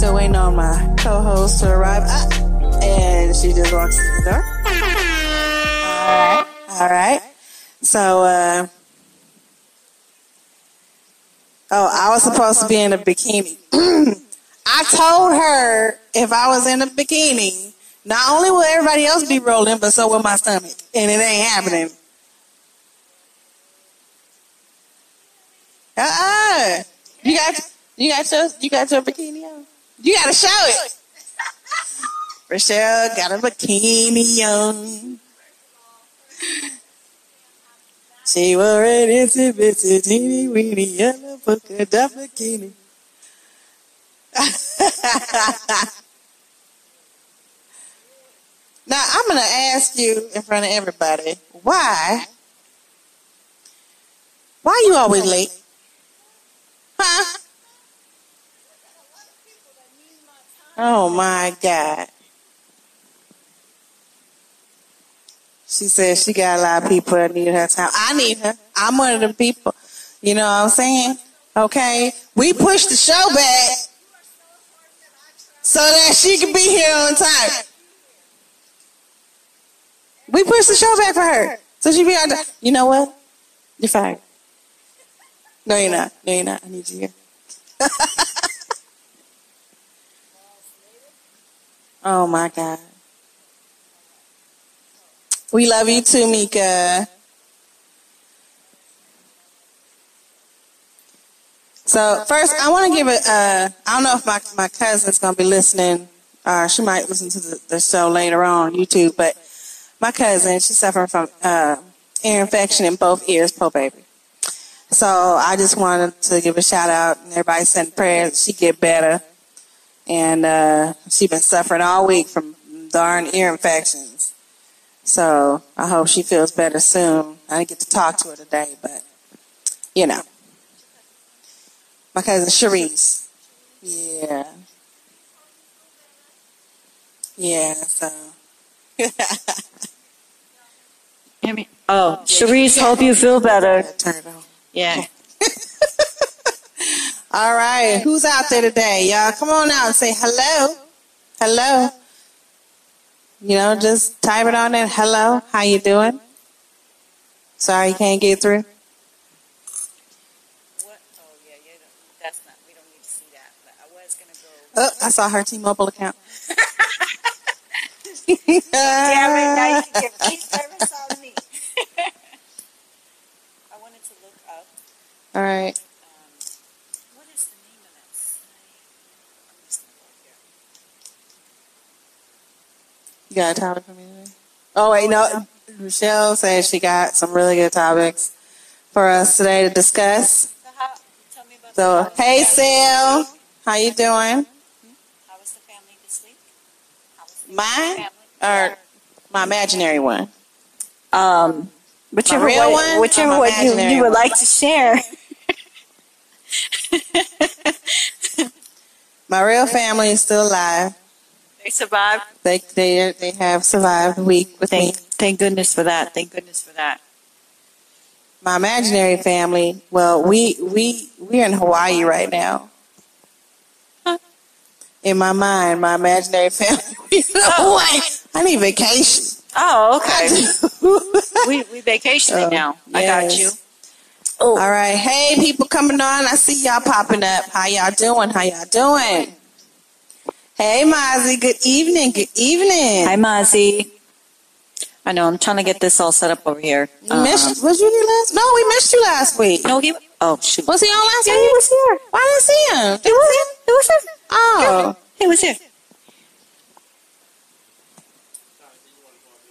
still waiting on my co-host to arrive. Ah, and she just walks in the door. All right. All right. So, uh, oh, I was supposed to be in a bikini. I told her if I was in a bikini, not only will everybody else be rolling, but so will my stomach. And it ain't happening. Uh-uh. You got you got your you got your bikini on? You gotta show it. Rochelle got a bikini on. She wore an itsy bitsy teeny weeny yellow polka dot bikini. now I'm gonna ask you in front of everybody why why are you always late? Huh? Oh my God. She says she got a lot of people that need her time. I need her. I'm one of the people. You know what I'm saying? Okay. We push the show back so that she can be here on time. We push the show back for her. So she be on time. You know what? You're fired. No, you're not. No, you're not. I need you here. oh my God. We love you too, Mika. So first, I want to give it. Uh, I don't know if my my cousin's gonna be listening. Uh, she might listen to the, the show later on YouTube. But my cousin, she's suffering from uh, ear infection in both ears, poor baby. So I just wanted to give a shout out and everybody send prayers she get better. And uh, she been suffering all week from darn ear infections. So I hope she feels better soon. I didn't get to talk to her today, but you know. My cousin Cherise. Yeah. Yeah, so. Hear me? Oh, Cherise, hope you feel better. Turn it on. Yeah. All right. Who's out there today? Y'all come on out and say hello. Hello. You know, just type it on there. Hello. How you doing? Sorry you can't get through. Oh, yeah, yeah. That's not, we don't need to see that. But I was going to go. Oh, I saw her T-Mobile account. Damn it, now you can give free service on me. I wanted to look up, All right. um, what is the name of that site? I'm just going to go here. You got a topic for me today? Oh wait, no. Michelle says she got some really good topics for us today to discuss. So how, tell me about So, hey, Sal, how you doing? How was the family this week? How Mine or my imaginary one? Um, whichever real one, one whichever one you, you would one? like to share. My real family is still alive. They survived. They they they have survived the week with me. Thank, thank goodness for that. Thank goodness for that. My imaginary family. Well, we we we're in Hawaii right now. Huh. In my mind, my imaginary family. we're Hawaii. I need vacation. Oh, okay. we we vacationing Oh, now. I got yes. you. All right. Hey, people coming on. I see y'all popping up. How y'all doing? How y'all doing? Hey, Mozzie. Good evening. Good evening. Hi, Mozzie. I know. I'm trying to get this all set up over here. You missed, was you here last? No, we missed you last week. Um, no, he. Oh shoot. Was he on last Yeah, week? he was here. Why didn't I see him? He was here. He was here. Oh, He was here.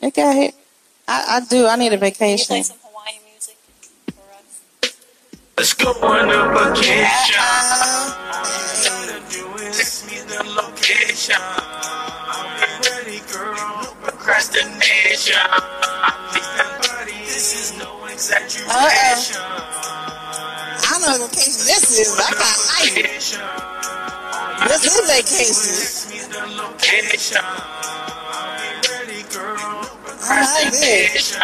it got hit. I, I do. I need a Can you vacation. play some Hawaiian music for us? Let's go on a vacation. Uh, Text me the location. I'll be ready, girl. No procrastination. This is no exaggeration. Uh-uh. I don't know what vacation this is. I got life. This is vacation. The location. I'll ready, girl. Like this. procrastination.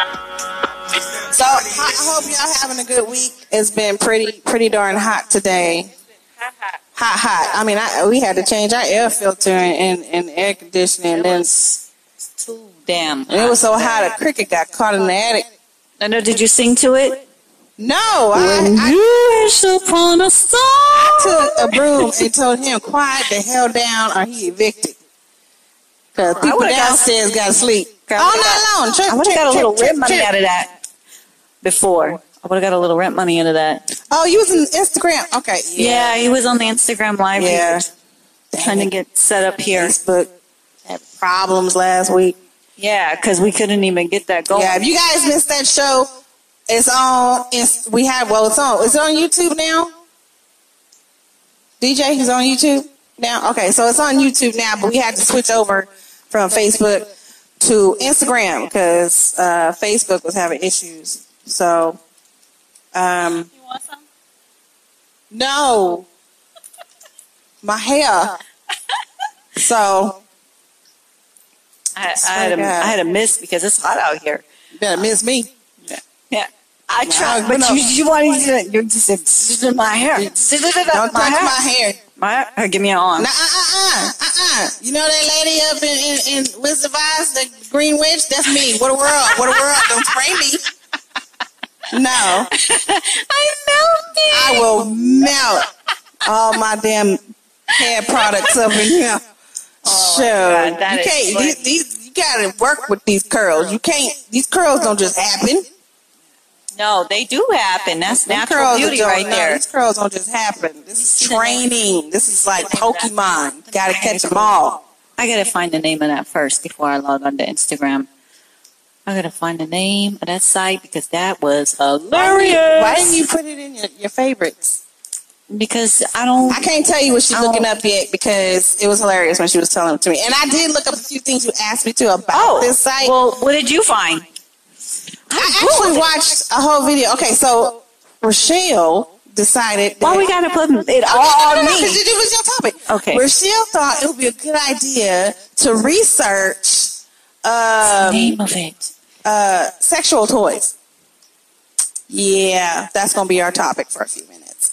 So I I hope y'all having a good week. It's been pretty pretty darn hot today. Hot, hot. Hot, hot. I mean, I, we had to change our air filter and, and, and air conditioning. And then Too damn. and it was so hot, a cricket got caught in the attic. I know. Did you sing to it? No, I, When I, you wish upon a star. I took a broom and told him, quiet the hell down or he evicted. Because people downstairs got to sleep all night long. Trip, I would have got a little trip, rent money out of that before. I would have got a little rent money into that. Oh, you was in Instagram. Okay. Yeah, he was on the Instagram live Yeah. trying to get set up here. Facebook had problems last week. Yeah, because we couldn't even get that going. Yeah, if you guys missed that show, it's on. It's, we have well, it's on. Is it on YouTube now? DJ is on YouTube now. Okay, so it's on YouTube now, but we had to switch over from Facebook to Instagram because uh, Facebook was having issues. So, um, You want some? No, my hair. So I, I had a, I had a miss because it's hot out here. you better miss me. Yeah, I tried, No, but no. you, you wanted to, you're just is my hair. Don't my touch hair. my hair. My hair. Give me an arm. Nah, uh, uh, uh, uh, uh. You know that lady up in, in, in Wizard of Oz, the Green Witch? That's me. What a world. What a world. Don't spray me. No. I'm melted. I will melt all my damn hair products up in here. Oh, sure. You can't, these, these, you gotta work with these curls. You can't, these curls don't just happen. No, they do happen. That's Them natural beauty right no, there. These curls don't just happen. This is training. This is like Pokemon. Gotta catch them all. I gotta find the name of that first before I log on to Instagram. I gotta find the name of that site because that was hilarious. Why didn't you put it in your, your favorites? Because I don't. I can't tell you what she's looking up yet because it was hilarious when she was telling it to me. And I did look up a few things you asked me to about Oh, this site. well, what did you find? I actually watched a whole video. Okay, so Rochelle decided that. Why we gotta put it all on me? because it was your topic. Okay. Rochelle thought it would be a good idea to research um, name of it. Uh, sexual toys. Yeah, that's going to be our topic for a few minutes.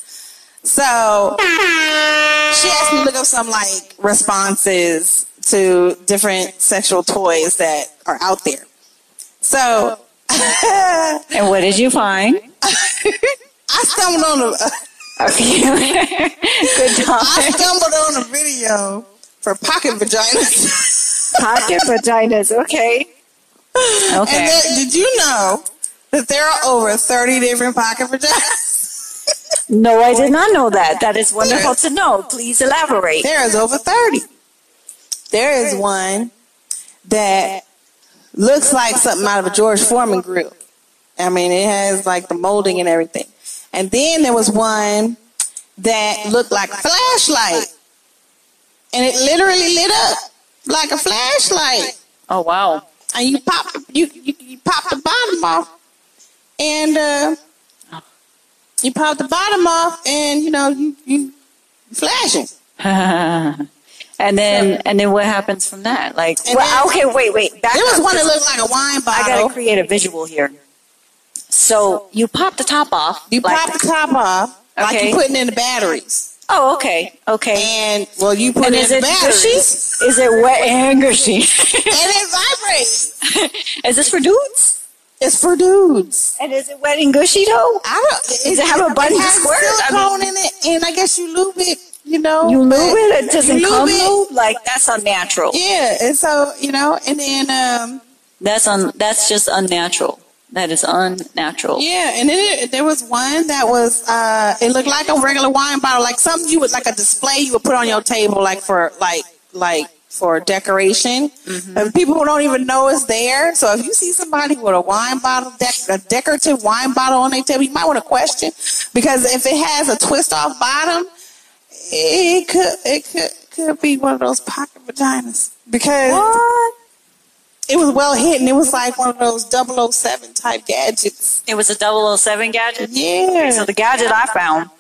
So she asked me to look up some like responses to different sexual toys that are out there. So And what did you find? I stumbled on a Okay. Good job. I stumbled on a video for pocket vaginas. Pocket vaginas. Okay. And Okay. did you know that there are over 30 different pocket vaginas? No, I did not know that. That is wonderful to know. Please elaborate. There is over 30. There is one that looks like something out of a George Foreman grill. I mean, it has like the molding and everything. And then there was one that looked like a flashlight. And it literally lit up like a flashlight. Oh wow. And you pop you you, you pop the bottom off and uh you pop the bottom off and you know you you flashing. and then and then what happens from that? Like, And well, then- okay, wait, wait. Back There was one that looked like a wine bottle. I gotta create a visual here. So you pop the top off. You like- pop the top off like you're putting in the batteries. Oh, okay, okay. And well, you put And it is in it the gushy? batteries, Is it wet and gushy? and it vibrates. is this for dudes? It's for dudes. And is it wet and gushy though? I don't. Does it have a button It to has? I silicone in it, and I guess you lube it. You know, You lube it? It doesn't you come lube it. lube? Like that's unnatural. Yeah, and so you know, and then um, That's un. That's just unnatural. That is unnatural. yeah, and then it, there was one that was uh, it looked like a regular wine bottle, like something you would like a display you would put on your table, like for like like for decoration. Mm-hmm. And people who don't even know it's there. So if you see somebody with a wine bottle, dec- a decorative wine bottle on their table, you might want to question because if it has a twist off bottom, it could it could could be one of those pocket vaginas because What? It was well hidden. It was like one of those 007 type gadgets. It was a 007 gadget. Yeah. So the gadget I found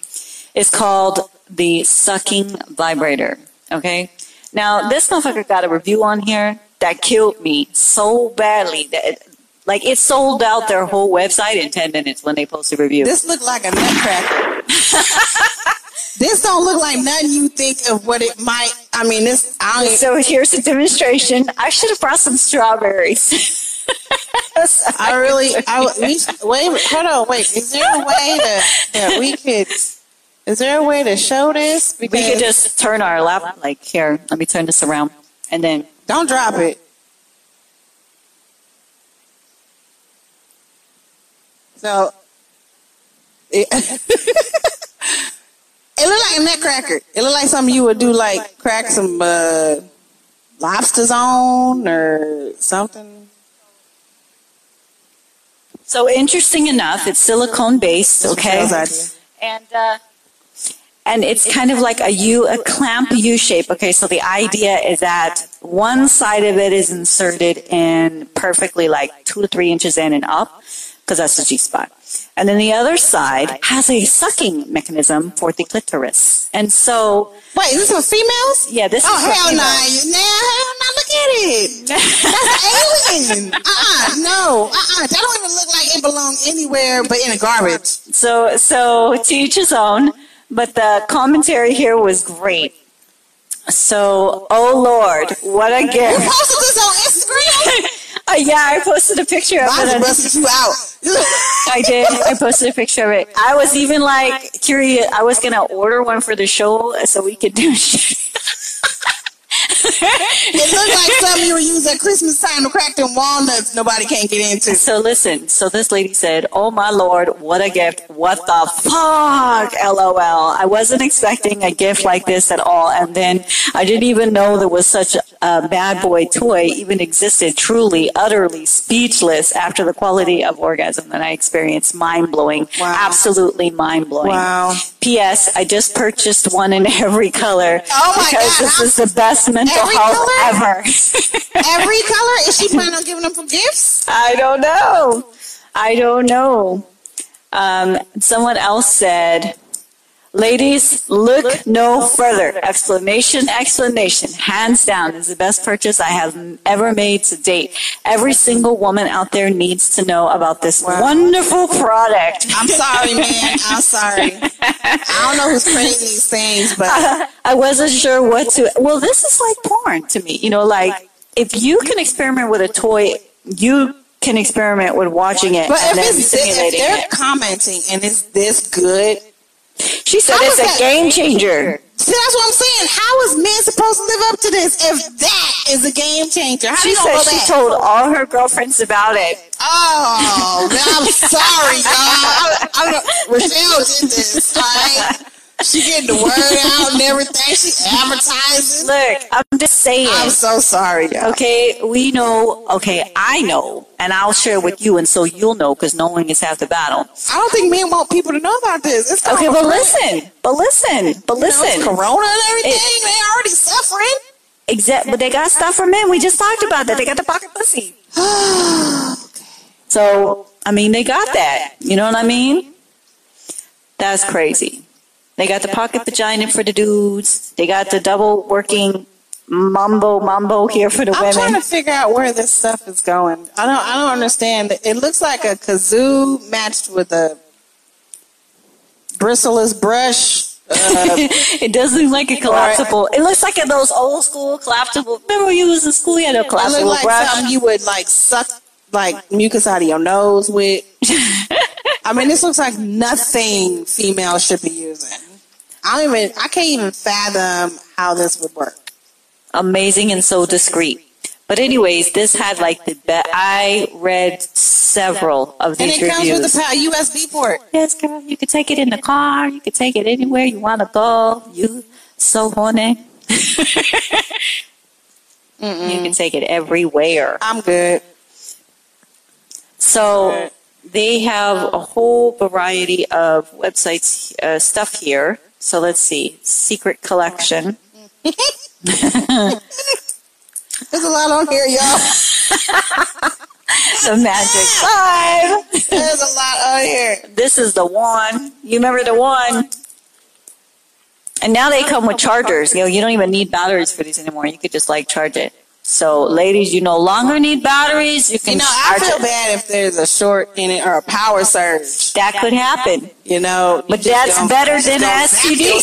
is called the sucking vibrator. Okay. Now this motherfucker got a review on here that killed me so badly that it, like it sold out their whole website in 10 minutes when they posted a review. This looked like a nutcracker. This don't look like nothing you think of what it might. I mean, this. I So here's a demonstration. I should have brought some strawberries. I really. I we, wait. Hold on. Wait. Is there a way to that we could? Is there a way to show this? we could just turn our lap like here. Let me turn this around, and then don't drop it. So it, it looked like a nutcracker. It looked like something you would do, like crack some uh, lobsters on or something. so interesting enough, it's silicone based. Okay, and uh, and it's kind of like a U, a clamp U shape. Okay, so the idea is that one side of it is inserted in perfectly like two to three inches in and up, because that's the G spot. And then the other side has a sucking mechanism for the clitoris. And so, Wait, is this for females? yeah, this Oh is for hell no! females. Nah, hell no! Look at it. That's alien. Uh uh no. Uh uh That don't even look like it belongs anywhere but in a garbage. So, so to each his own. But the commentary here was great. So, oh Lord, what a You gift! posted this on Instagram. Uh, yeah, I posted a picture of I it. just on- busted you out. I did. I posted a picture of it. I was even like curious. I was gonna order one for the show so we could do. It looked like something you would use at Christmas time to crack them walnuts nobody can't get into. So listen, so this lady said, "Oh my lord, what a gift! What the fuck? LOL. I wasn't expecting a gift like this at all, and then I didn't even know there was such a bad boy toy even existed. Truly, utterly speechless after the quality of orgasm that I experienced. Mind blowing. Wow. Absolutely mind blowing. Wow. P.S. I just purchased one in every color Oh my because God, this is the best mental Every color? ever." Every color? Is she planning on giving them for gifts? I don't know. I don't know. Um, someone else said, Ladies, look no further. Explanation, explanation. Hands down is the best purchase I have ever made to date. Every single woman out there needs to know about this Wow. wonderful product. I'm sorry, man. I'm sorry. I don't know who's creating these things, but I wasn't sure what to. Well, this is like porn to me. You know, like if you can experiment with a toy, you can experiment with watching it but and if then it's if simulating they're it. commenting and it's this good, She said How it's a that- game changer. see that's what I'm saying. How is men supposed to live up to this if that is a game changer? How She said she that? told all her girlfriends about it. Oh, man, I'm sorry, y'all. I, I Rochelle did this, right? She getting the word out and everything. She advertising. Look, I'm just saying. I'm so sorry, y'all. Okay, we know. Okay, I know, and I'll share with you, and so you'll know, because knowing is half the battle. I don't think men want people to know about this. It's Okay, but listen, but listen, but You know, listen. Corona and everything. they already suffering. Exact, but they got stuff for men. We just talked about that. They got the pocket pussy. So, I mean, they got that. You know what I mean? That's crazy. They got the pocket vagina for the dudes. They got the double working mambo mambo here for the women. I'm trying to figure out where this stuff is going. I don't. I don't understand. It looks like a kazoo matched with a bristleless brush. Uh, It does look like a collapsible. It looks like a, those old school collapsible. Remember when you was in school? You had a it collapsible like brush. something you would like suck like mucus out of your nose with. I mean, this looks like nothing female should be using. I don't even. I can't even fathom how this would work. Amazing and so discreet. But anyways, this had like the best. I read several of these. reviews. And it comes with a USB port. Yes, girl. You can take it in the car. You can take it anywhere you want to go. You so horny. you can take it everywhere. I'm good. So they have a whole variety of websites uh, stuff here. So let's see. Secret collection. There's a lot on here, y'all. The Magic Five. There's a lot on here. This is the one. You remember the one? And now they come with chargers. You know, you don't even need batteries for these anymore. You could just like charge it. So, ladies, you no longer need batteries. You can You know, I feel it. bad if there's a short in it or a power surge. That could happen. You know, But that's better than STD.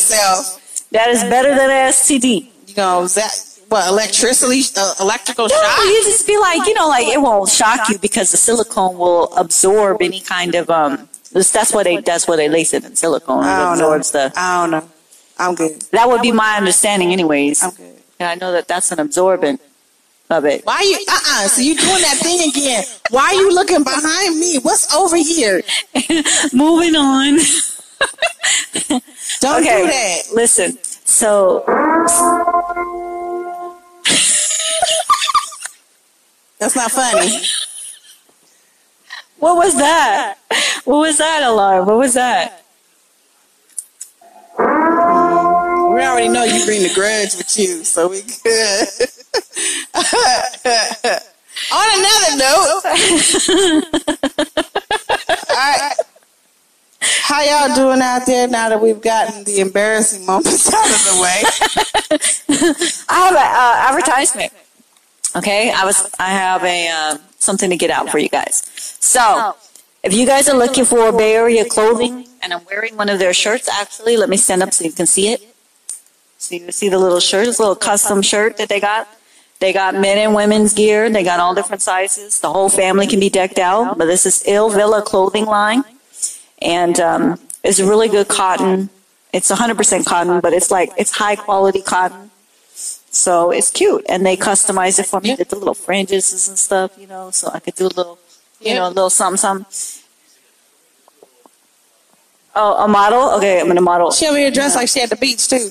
That is better than an STD. You gonna zap what? Electricity, uh, electrical No, shock. you just be like, you know, like it won't shock you because the silicone will absorb any kind of um. That's what they that's what they lace it in silicone. It I don't know. absorbs the. I don't know. I'm good. That would be my understanding, anyways. I'm good. And I know that that's an absorbent of it. Why you? Uh uh So you doing that thing again? Why are you looking behind me? What's over here? Moving on. Don't okay. do that. Listen. So That's not funny. what was that? What was that alarm? What was that? We already know you bring the grudge with you, so we good. On another note, all right. How y'all doing out there now that we've gotten the embarrassing moments out of the way? I have an uh, advertisement. Okay, I was I have a uh, something to get out for you guys. So, if you guys are looking for Bay Area clothing, and I'm wearing one of their shirts, actually, let me stand up so you can see it. So you see the little shirt, this little custom shirt that they got. They got men and women's gear. They got all different sizes. The whole family can be decked out. But this is Ill Villa clothing line, and um, it's really good cotton. It's 100% cotton, but it's like it's high quality cotton. So it's cute, and they customize it for me. Yeah. Did the little fringes and stuff, you know, so I could do a little, you Yeah. know, a little something, something. Oh, a model? Okay, I'm gonna model. She over here dressed like she at the beach too.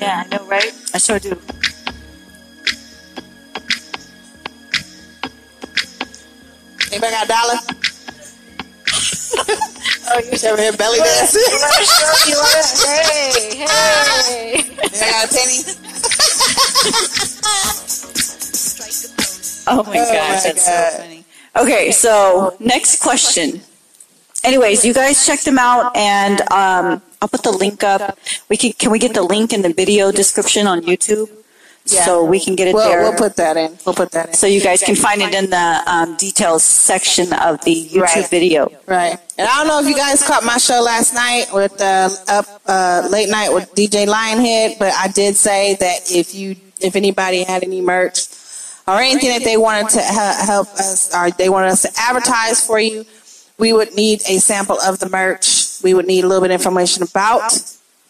Yeah, I know, right? I sure do. Anybody got a dollar? oh, you over here belly dancing. hey, hey. Anybody got a penny? Oh my Oh gosh, my that's God. so funny. Okay, so next question. Anyways, you guys check them out, and um, I'll put the link up. We can can we get the link in the video description on YouTube, so we can get it We'll, there. we'll put that in. We'll put that in. so you guys can find it in the um, details section of the YouTube Right. video. Right. And I don't know if you guys caught my show last night with uh, up uh, late night with DJ Lionhead, but I did say that if you if anybody had any merch or anything that they wanted to he- help us or they wanted us to advertise for you, we would need a sample of the merch. We would need a little bit of information about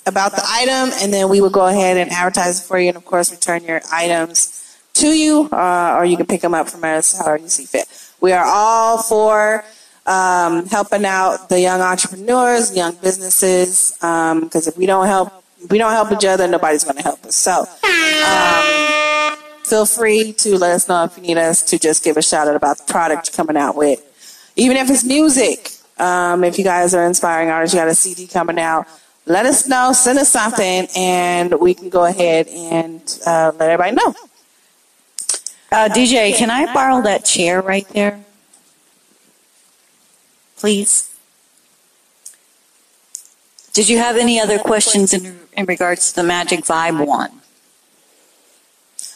about the item, and then we would go ahead and advertise it for you, and of course return your items to you, uh, or you can pick them up from us however you see fit. We are all for um, helping out the young entrepreneurs, young businesses, because if we don't help, we don't help each other, nobody's going to help us. So. Um, Feel free to let us know if you need us to just give a shout out about the product coming out with. Even if it's music, um, if you guys are inspiring artists, you got a CD coming out, let us know, send us something, and we can go ahead and uh, let everybody know. Uh, DJ, can I borrow that chair right there, please? Did you have any other questions in in regards to the Magic Vibe one?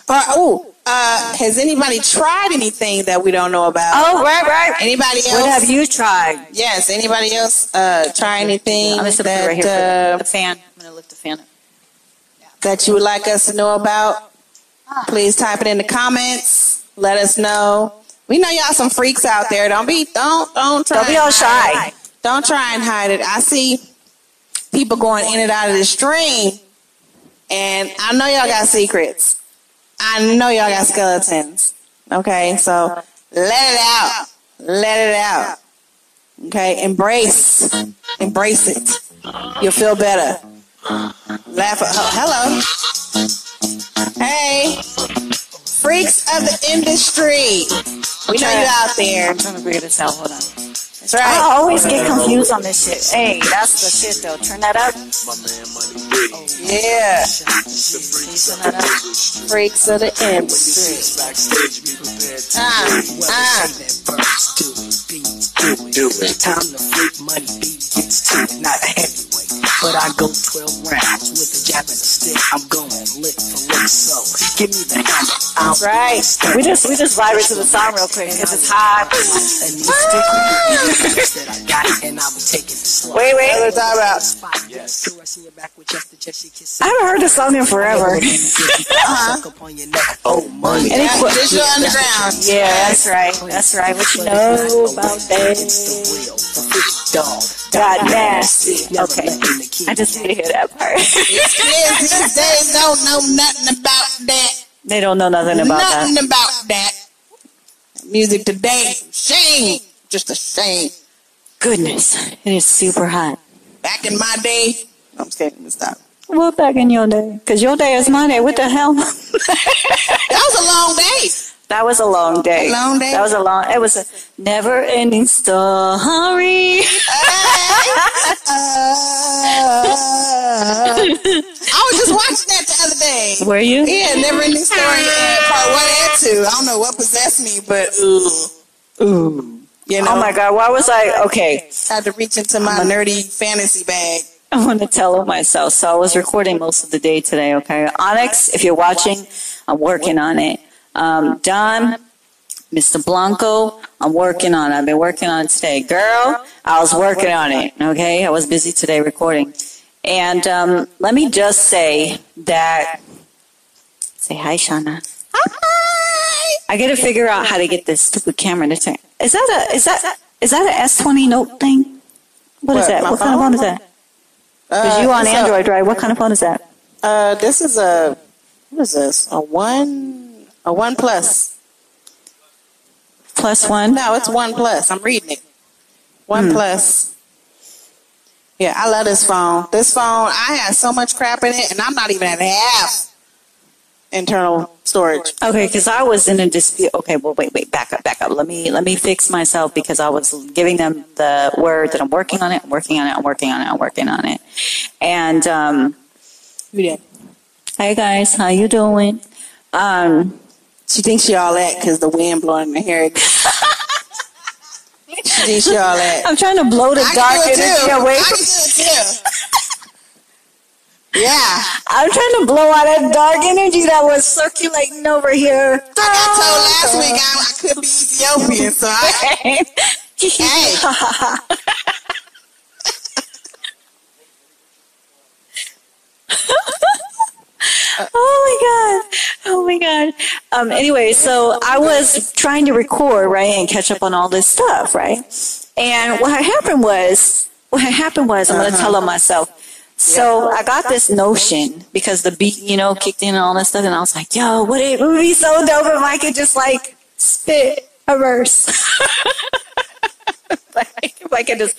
Or, oh, uh, has anybody tried anything that we don't know about? Oh, right, right. Anybody else? What have you tried? Yes, anybody else uh, try anything I'm gonna that, right here uh, the fan. I'm gonna lift the fan up. that you would like us to know about? Please type it in the comments. Let us know. We know y'all some freaks out there. Don't be don't don't try. Don't be all shy. Don't try and hide it. I see people going in and out of the stream, and I know y'all got secrets. I know y'all got skeletons. Okay, so let it out. Let it out. Okay, embrace, embrace it. You'll feel better. Laugh. Oh, hello. Hey, freaks of the industry. We know you out there. I'm trying to figure this out. Hold on. That's I always get confused on this shit. Hey, that's the shit though. Turn that up. Yeah, Turn that up. freaks of the industry. Ah, ah. Do it. Time to flip money, beat gets to it, not a heavyweight. but I go 12 rounds with a jab and a stick. I'm going lick for lick, so give me the hammer. I'll Right. We just we just vibrate to the song real quick because it's hot. And you stick with me. Said I got it, and I'll be taking it slow. Wait, What are wait. we talking about? Yes. Caressing your back with just a chest, you kiss I haven't heard this song in forever. Uh-huh. Suck up on your neck. Oh, money. Any Yeah, qu- Digital Underground. yeah, that's right. That's right. What you know about that? Dog. God nasty. Okay. letting the key I just need to hear that part. These kids don't know nothing about that. they don't know nothing about nothing that. about that. Music today, shame. Just a shame. Goodness, it is super hot. Back in my day, I'm scared to stop. Well, back in your day, because your day is my day. What the hell? That was a long day. That was a long day. Long day? That was a long. It was a never-ending story. Uh, I was just watching that the other day. Were you? Yeah, never ending story uh, part one and two. I don't know what possessed me, but ooh, Ooh. You know, Oh my God! Why was I okay? I had to reach into my nerdy fantasy bag. I want to tell of myself. So I was recording most of the day today. Okay, Onyx, if you're watching, I'm working on it. Um, Don, Mr. Blanco, I'm working on it. I've been working on it today. Girl, I was working on it. Okay, I was busy today recording. And um, let me just say that. Say hi, Shauna. Hi. I got to figure out how to get this stupid camera to turn. Is that a is that is that an S20 Note thing? What is that? What kind of phone? phone is that? Because you on it's a- Android, right? What kind of phone is that? Uh, this is a what is this? A one a one plus. Plus one. No, it's one plus. I'm reading it. One plus. Yeah, I love this phone. This phone, I had so much crap in it, and I'm not even at half internal storage. Okay, because I was in a dispute. Okay, well, wait, wait, back up, back up. Let me let me fix myself because I was giving them the word that I'm working on it, I'm working on it, I'm working on it, I'm working on it. And um, Yeah. hey guys, how you doing? Um, She thinks she all that because the wind blowing in her hair. she thinks she all that. I'm trying to blow the I dark can do it energy too. away I from. can do it too. Yeah. I'm trying to blow out that dark energy that was circulating over here. I got told last week I, I could be Ethiopian, so I, hey, Oh my god! Oh my god! Um. Anyway, so I was trying to record right and catch up on all this stuff, right? And what happened was, what happened was, I'm going to tell on myself. So I got this notion because the beat, you know, kicked in and all that stuff, and I was like, "Yo, would it would be so dope if I could just like spit a verse." like if I could just,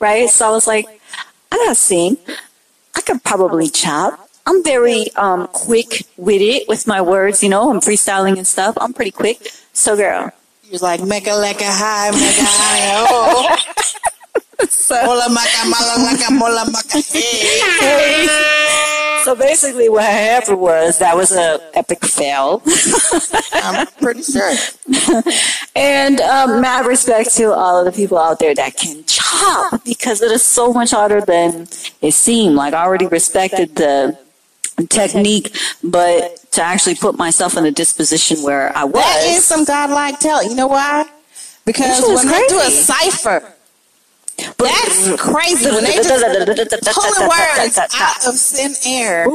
right? So I was like, I gotta sing. I could probably chop. I'm very um, quick with it with my words, you know. I'm freestyling and stuff. I'm pretty quick. So, girl. was like, mecca like a high, mecca high, oh. So, Mola maka, mala maka, mola maka, hey. so basically, what happened was that was a epic fail. I'm pretty sure. and um, mad respect to all of the people out there that can chop because it is so much harder than it seemed. Like I already respected the technique, but to actually put myself in a disposition where I was. That is some godlike talent. You know why? Because This is when they do a cipher, that's crazy. When they just pulling words out of thin air,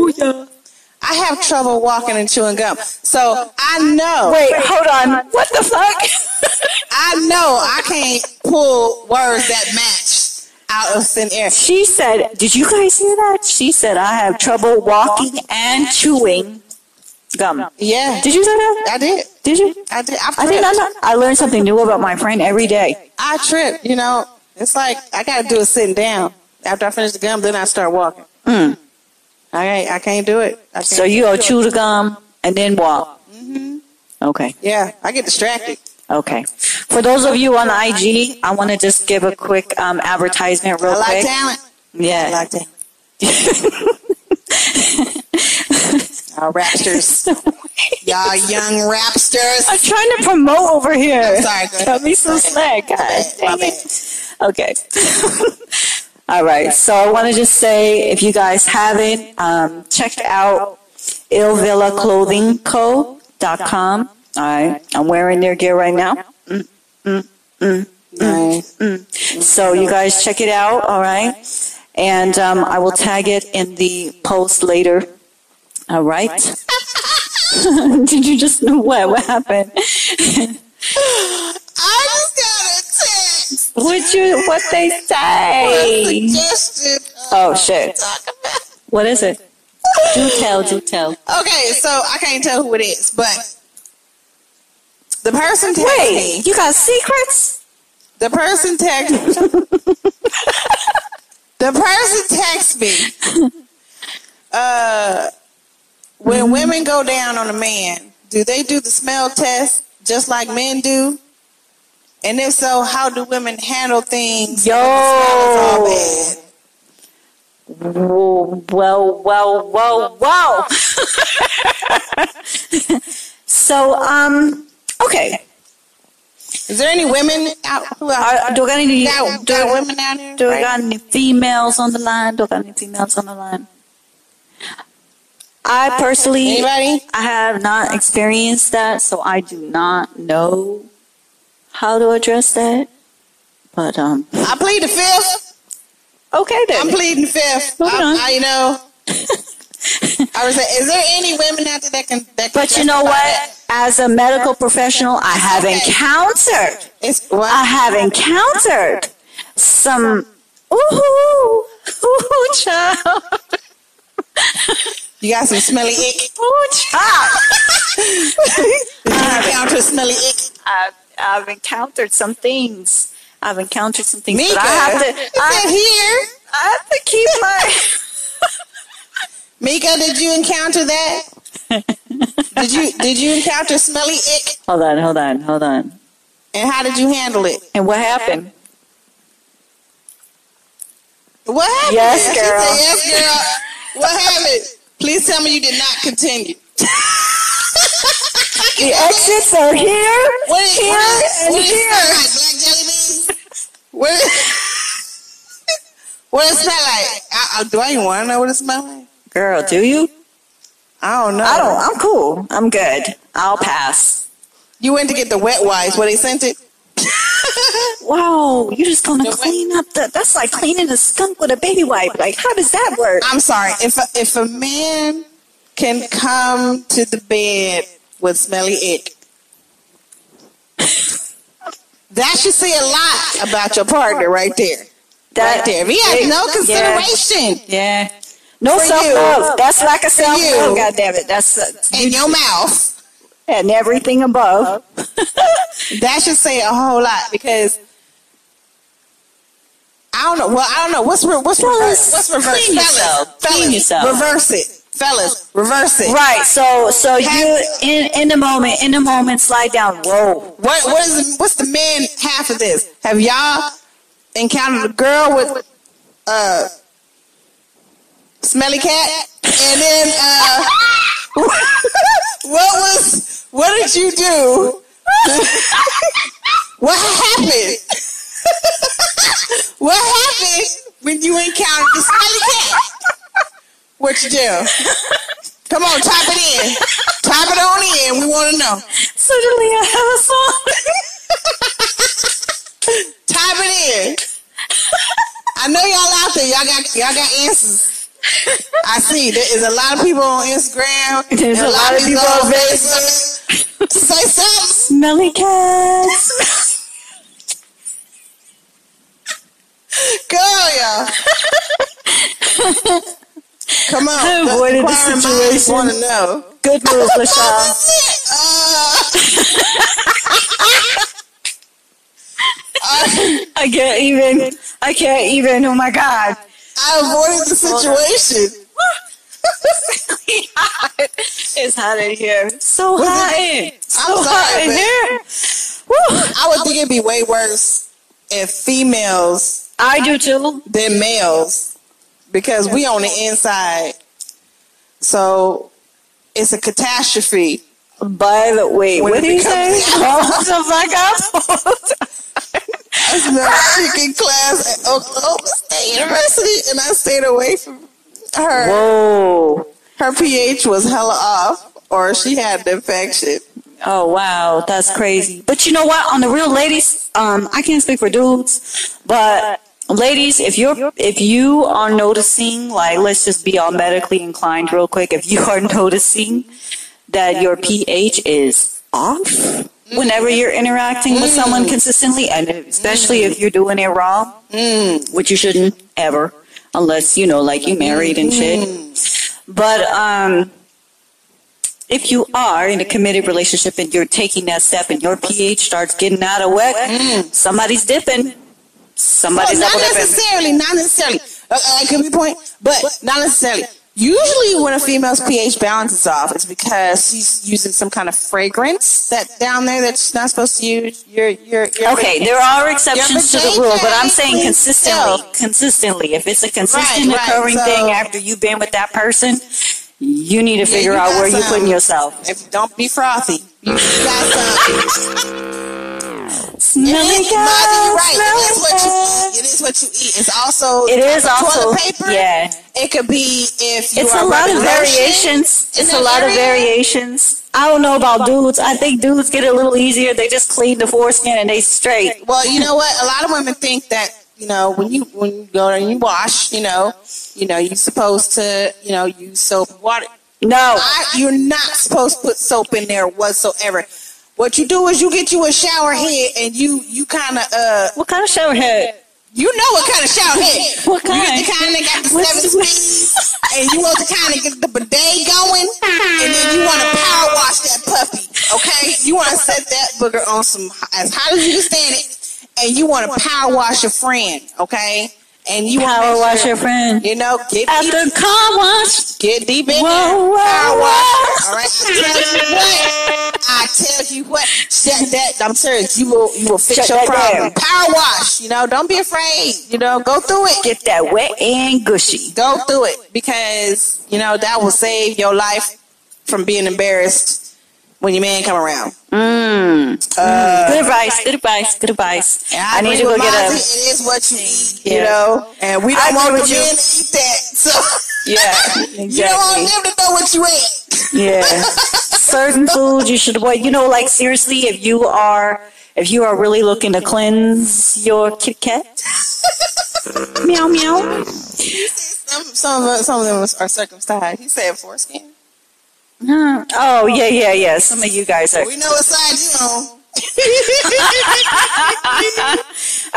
I have trouble walking and chewing gum. So I know, Wait, hold on. What the fuck? I know I can't pull words that match out of thin air. She said, did you guys hear that? She said, I have trouble walking and chewing gum. Yeah, Did you say that? I did. Did you? I did. I, I did know. I learned something new about my friend every day. I trip. You know, it's like I got to do it sitting down. After I finish the gum, then I start walking. Mm. I I can't do it. Can't So you go chew the gum and then walk. Mm-hmm. Okay. Yeah, I get distracted. Okay. For those of you on IG, I want to just give a quick um, advertisement real I like quick. talent. I Yeah. like talent. Y'all rapsters. Y'all young rapsters. I'm trying to promote over here. I'm sorry. Cut me some slack, Go guys. ahead. My Dang it. Okay. All right. So I want to just say, if you guys haven't, um, check out illvillaclothingco.com. All right. I'm wearing their gear right now. Mm, mm, mm, nice. So you guys check it out. All right. And um, I will tag it in the post later. All right. Did you just know what? What happened? What you? What they say? Oh shit! What is it? Do tell. Do tell. Okay, so I can't tell who it is, but the person texted Wait, me. you got secrets? The person texted. the person texted me. Uh, when women go down on a man, do they do the smell test just like men do? And if so, how do women handle things? Yo. when the smell is all bad? Whoa, well, well, whoa, whoa. so, um, okay. Is there any women out who are, Are, do I got any? got, do, got women out here? do I right? got any females on the line? Do I got any females on the line? I personally, Anybody? I have not experienced that, so I do not know how to address that. But um, I plead the fifth. okay then. I'm pleading fifth. Moving I, on. I, you know. I was saying, is there any women out there that can that can But you know what? that? As a medical professional, I have Okay. encountered, It's what? I have encountered some, ooh, ooh, child, you got some smelly ick. ooh, child. you encounter smelly ick. I've, I've encountered some things. I've encountered some things, Mika, but I have to, you said I, here. I have to keep my. Mika, did you encounter that? did you did you encounter smelly ick? Hold on, hold on, hold on. And how did you handle it? And what happened? What happened? Yes, girl. said, yes, girl. What happened? Please tell me you did not continue. The exits are here, What is, here, what is, and what is it here. smell like? Black jelly beans? What is, what it smell like? I, I, do I even want to know what it smell like? Girl, do you? I don't know. I don't. I'm cool. I'm good. I'll pass. You went to get the wet wipes where they sent it? Wow, you're just gonna The what? clean up the. That's like cleaning a skunk with a baby wipe. Like, how does that work? I'm sorry. If a, if a man can come to the bed with smelly ick, that should say a lot about your partner right there. right there. If he has no consideration Yeah. No self love. That's like a self love. God damn it. That's uh, in your mouth, and everything above. that should say a whole lot because I don't know. Well, I don't know. What's re- what's reverse? What's reverse? clean yourself. fellas, Clean yourself. reverse it, fellas, reverse it. Right. So so you in in the moment in the moment slide down. Whoa. What what is what's the man half of this? Have y'all encountered a girl with uh smelly cat? And then uh what was what did you do? what happened? what happened when you encountered the smelly cat? What you do? Come on, type it in. Type it on in. We want to know. Suddenly I have a song. Type it in. I know y'all out there. Y'all got y'all got answers. I see. There is a lot of people on Instagram. There's and a lot of people on Facebook. Say something. Smelly cats. Go, y'all. Come on. I avoided the situation. Want to know? Good move. Uh, I can't even. I can't even. Oh my god. I avoided the situation. it's hot in here. So hot in. So I'm hot sorry, in here. Woo. I would think it'd be way worse if females I do too. than males because we on the inside. So it's a catastrophe By the way, When what it did he becomes- say? Hold the fuck up. I smelled chicken class at Oklahoma State University, and I stayed away from her. Whoa. Her pH was hella off, or she had the infection. Oh wow, that's crazy. But you know what? On the real ladies, um, I can't speak for dudes, but ladies, if you're if you are noticing, like, let's just be all medically inclined real quick. If you are noticing that your pH is off whenever mm-hmm. you're interacting with someone mm. consistently, and especially if mm. you're doing it wrong, mm. which you shouldn't ever, unless you know, like you married and shit. But um if you are in a committed relationship and you're taking that step and your pH starts getting out of whack, somebody's dipping. Somebody's not necessarily, not necessarily. Uh, I could be point, but not necessarily. Usually, when a female's pH balances off, it's because she's using some kind of fragrance that down there that she's not supposed to use. You're, you're, you're Okay, there are exceptions to the rule, but I'm saying consistently, consistently. If it's a consistent Right, right, occurring so- thing after you've been with that person, you need to figure you out where you're putting yourself. If don't be frothy, you got some. Smell It is, it, Mother, you're right. smell It is what you eat. It is what you eat. It's also It is also, paper. yeah. It could be if you It's a lot of variations. It's a lot of variations. I don't know about dudes. I think dudes get it a little easier. They just clean the foreskin and they straight. Well, you know what? A lot of women think that you know when you when you go and you wash, you know, you know you're supposed to you know use soap and water. No. I, you're not supposed to put soap in there whatsoever. What you do is you get you a shower head and you you kind of uh What kind of shower head? you know what kind of shower head. What kind? You get the kind that got the seven speeds, and you want to kind of get the bidet going, and then you want to power wash that puppy. Okay, you want to set that booger on some as hot as you can stand it, and you want to power wash your friend. Okay, and you Power wash sure, your friend. You know, get At deep, the car wash. get deep in Whoa, there. whoa, Power whoa. wash. All right, I tell you what. I tell you what. Shut that. I'm serious. You will. You will fix Shut your problem. down. Power wash. You know, don't be afraid. You know, go through it Get that wet and gushy. go through it because you know that will save your life from being embarrassed when your man come around. Mmm. Uh, good advice. Good advice. Good advice. and I need to go get a. It is what you eat, you know, and we don't want agree the you. men to eat that. So Yeah. you don't want them to know what you ate. Yeah. Certain foods you should avoid. You know, like seriously, if you are if you are really looking to cleanse your Kit Kat, meow meow. Some some of some of them are circumcised. He said foreskin. Huh. Oh yeah, yeah, yeah. Some of you guys are. We know what side you on.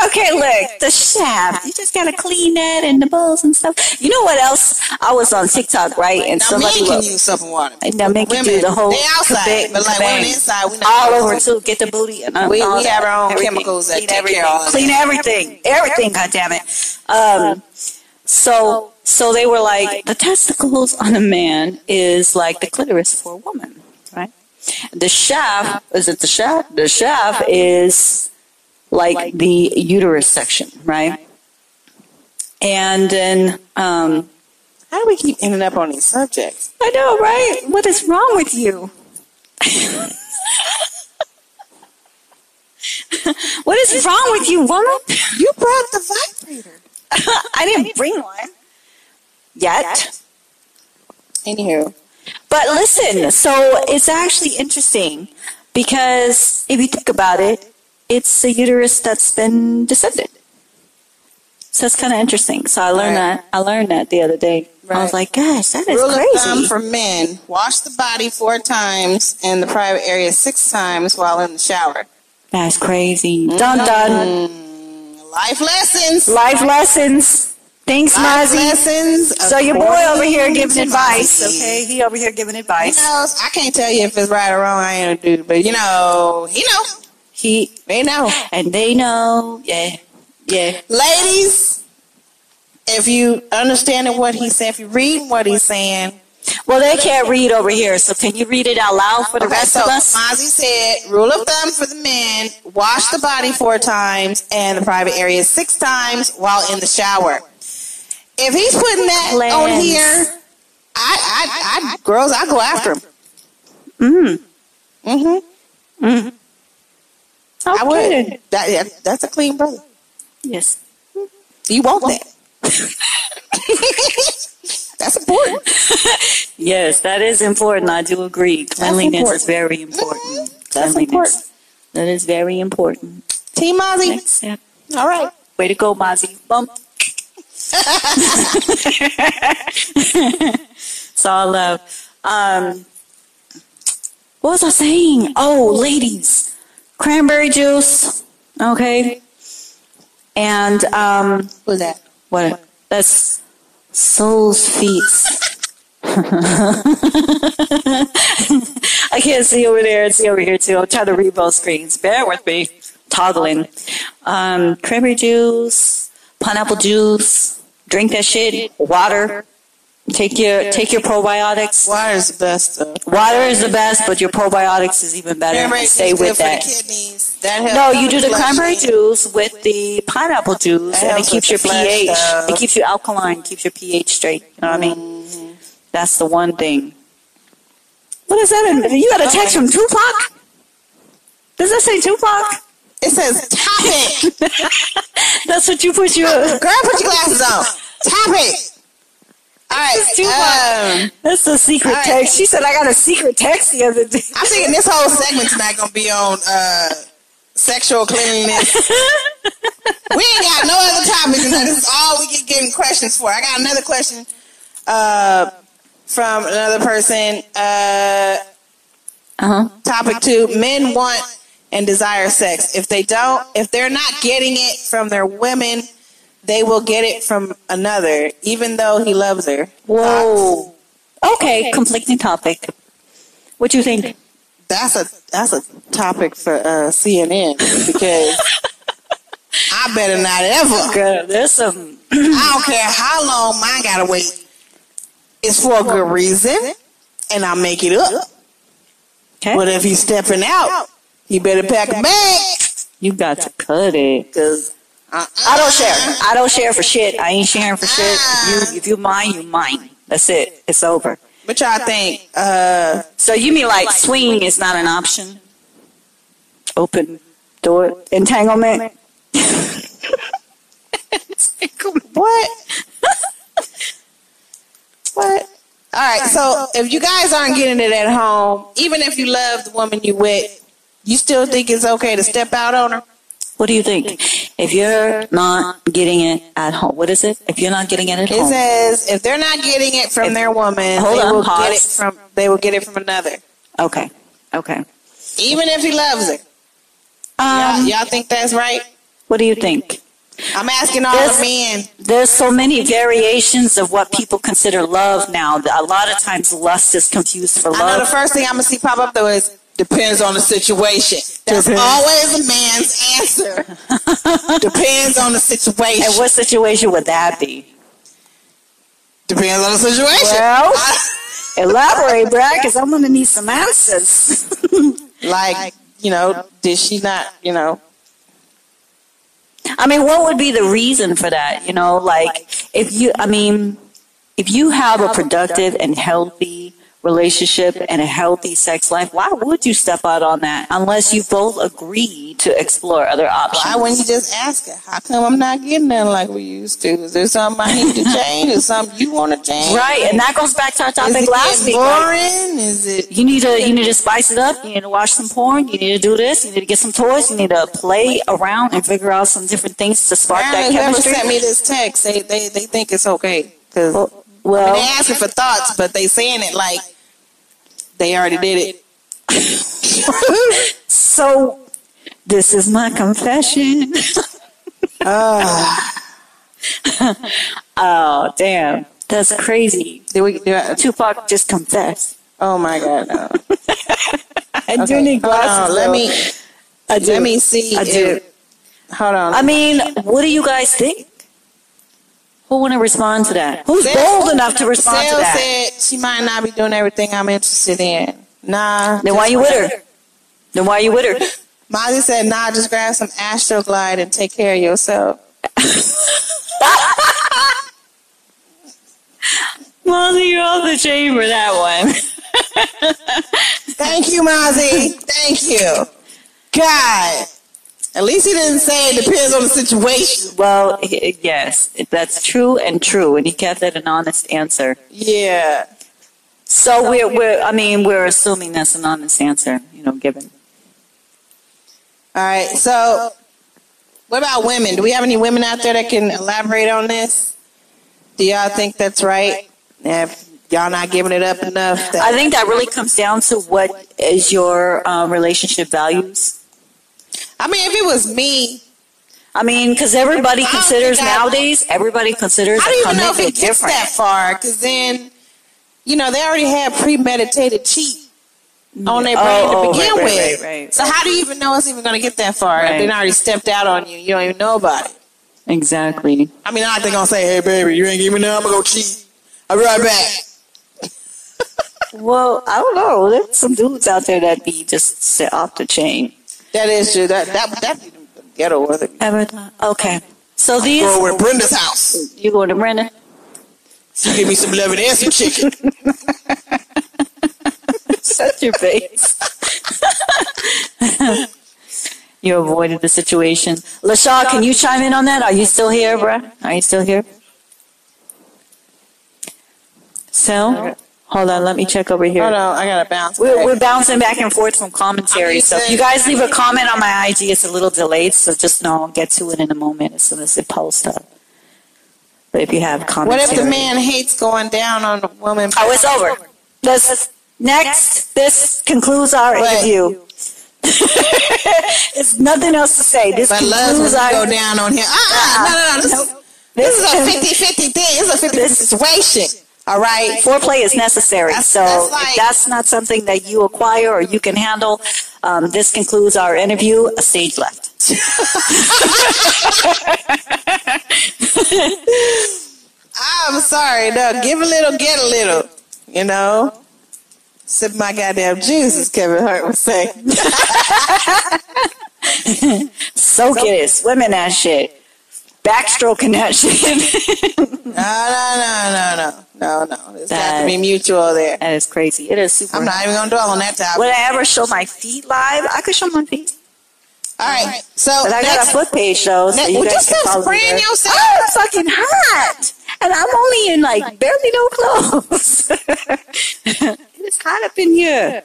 Okay, look, the shaft. You just gotta clean that and the bowls and stuff. You know what else? I was on TikTok, right? And Now somebody men can was use soap and water. now men can do the whole they outside, kabang- but like women kabang. inside, we not all over too. Get the booty and We- all we that, have our own everything. chemicals that clean take everything. care of all clean that. everything, everything. God damn it. Um, so so they were like the testicles on a man is like the clitoris for a woman, right? The shaft is it the shaft? The shaft is like the uterus section, right? And then um, How do we keep ending up on these subjects? I know, right? What is wrong with you? what is wrong with you, woman? You brought the vibrator. I didn't bring one yet. Anywho, But listen, so it's actually interesting because if you think about it, it's a uterus that's been descended. So it's kind of interesting. So I learned Right. that. I learned that the other day. I was like, gosh, that is rule of thumb crazy. for men: wash the body four times and the private area six times while in the shower. That's crazy. Dun mm-hmm. dun. Mm-hmm. Life lessons. Life lessons. Thanks, Life Mozzie. lessons. So your boy over here giving advice, okay? He over here giving He advice. knows. I can't tell you if it's right or wrong. I ain't a dude, but you know, he know. He They know. and they know, yeah, yeah. Ladies, if you understanding what he said, if you read what he's saying, Well, they can't read over here, so can you read it out loud for the Okay, rest so of us? Mozzie said, rule of thumb for the men, wash the body four times and the private area six times while in the shower. If he's putting that on here, I, I, I, girls, I go after him. Mm. Mm-hmm. Okay. I would. That, that's a clean brother. Yes. You want that. that's important. Yes, that is important. I do agree. Cleanliness is very important. That's Cleanliness. important. That is very important. Team step. All right. Way to go, Mozzie. Bump. it's all love. Um, what was I saying? Oh, ladies, cranberry juice. Okay, and um, what? That's Soul's feet. I can't see over there and see over here too. I'm trying to read both screens. Bear with me. Toggling. Um, cranberry juice, pineapple juice. Drink that shit. Water. Take your take your probiotics. Water is the best though. Water is the best, but your probiotics is even better. Cranberry Stay is with that. the kidneys. That No, you do the cranberry juice with the pineapple juice, That and it keeps your pH. though. It keeps you alkaline, keeps your pH straight. You know what I mean? Mm-hmm. That's the one thing. What is that? In, you got a text from Tupac? Does that say Tupac? It says top it. That's what you put your. Girl, put your glasses on. Top All It's Tupac. right. Um, That's a secret right. text. She said I got a secret text the other day. I'm thinking this whole segment tonight gonna be on uh, sexual cleanliness. we ain't got no other topics tonight. This is all we get getting questions for. I got another question uh, from another person. Uh, Uh huh. topic two: Men want and desire sex. If they don't, if they're not getting it from their women, they will get it from another, even though he loves her. Whoa. Okay, conflicting topic. What you think? That's a that's a topic for uh, CNN because I better not ever. Girl, there's some. I don't care how long mine gotta wait. It's for a good reason, and I make it up. Okay. But if he's stepping out, he better pack a bag. You got to cut it. Cause uh, I don't share. I don't share for shit. I ain't sharing for shit. You, if you mine, you mine. That's it. It's over. But y'all think? Uh, So you mean like swinging is not an option? Open door entanglement. what? what? All right. So if you guys aren't getting it at home, even if you love the woman you with, you still think it's okay to step out on her? What do you think? If you're not getting it at home, what is it? If you're not getting it at It home, says if they're not getting it from their woman, Hold they on, will get it from they will get it from another, okay, okay. even if he loves her. Y'all, Um, y'all think that's right? what do you think? I'm asking all There's- the men. There's so many variations of what people consider love now. A lot of times, lust is confused for I know the first thing I'm gonna see pop up though is depends on the situation. That's Depends. always a man's answer. depends on the situation. And what situation would that be? depends on the situation. Well- Elaborate, Brad, because I'm gonna need some answers. like you know, did she not? You know, I mean, what would be the reason for that? You know, like if you, I mean, if you have a productive and healthy relationship and a healthy sex life, why would you step out on that unless you both agree to explore other options? why wouldn't you just ask her? How come I'm not getting none like we used to? Is there something I need to change? Is something you want to change? Right, and that goes back to our Is topic it last week. like, boring? Is it? you need to you need to spice it up. You need to watch some porn. You need to do this. You need to get some toys. You need to play around and figure out some different things to spark that whoever chemistry. sent me this text, they they, they think it's okay because Well, well, they asking for thoughts, but they saying it like they already did it. so this is my confession. Ah, Oh, damn. That's crazy. did we? Do I, Tupac just confessed. oh my god! No. I do need glasses. Let me I do. let me see. I do. if- hold on. I mean, what do you guys think? Who want to respond to that? Who's bold enough to respond to that? said she might not be doing everything I'm interested in. Nah. then why you with her? Then why you with her? Molly said, nah, just grab some Astroglide and take care of yourself. Molly, you're off the chain for that one. Thank you, Mozzie. Thank you. God. At least he didn't say it depends on the situation. Well, yes, that's true and true, and he kept it an honest answer. Yeah. So we're, we're, I mean, we're assuming that's an honest answer, you know, given. All right. So, what about women? Do we have any women out there that can elaborate on this? Do y'all think that's right? If y'all not giving it up enough, I think that really comes down to what is your uh, relationship values. I mean, if it was me, I mean, because everybody I considers nowadays, everybody considers I don't even know if it gets different. that far because then, you know, they already had premeditated cheat on their Oh, brain oh, to begin right, right, with. right, right. So how do you even know it's even going to get that far? Right. They already stepped out on you, you don't even know about it. Exactly. I mean, I think gonna say, "Hey, baby, you ain't giving me nothing. I'm gonna go cheat. I'll be right back." Well, I don't know. There's some dudes out there that be just set off the chain. That is true. That that that be the ghetto with it. Ever thought? Okay. So these, Go over to Brenda's house. you going to Brandon? She give me some love and some chicken. Shut your face. you avoided the situation. LaShaw, can you chime in on that? Are you still here, bruh? Are you still here? So, hold on, let me check over here. Hold on, I gotta bounce. We're, we're bouncing back and forth from commentary. So if you guys leave a comment on my IG, it's a little delayed. So just know I'll get to it in a moment as soon as it posts up. But if you have comments. What if the man hates going down on the woman? Oh, it's over. Let's, next, this concludes our interview. it's nothing else to say. This But concludes you our. go down on him. Uh-uh, no, no, no. This, is, this is a 50-50 thing. This is a 50 situation. All right. Foreplay is necessary. That's- so that's if that's not something that you acquire or you can handle, um, this concludes our interview. A stage left. I'm sorry. No, give a little, get a little. You know. Sip my goddamn juice, as Kevin Hart would say. Soak it, swim in that shit. Backstroking that shit. No, no, no, no, no, no, no. It's got to be mutual there. that is crazy. It is super. I'm not even gonna dwell on that topic. Would I ever show my feet live? I could show my feet. All right. So But I got a foot page though, so ne- you would you guys can stop follow me spraying there. yourself? Oh, it's fucking hot, and I'm only in like barely no clothes. it's hot up in here.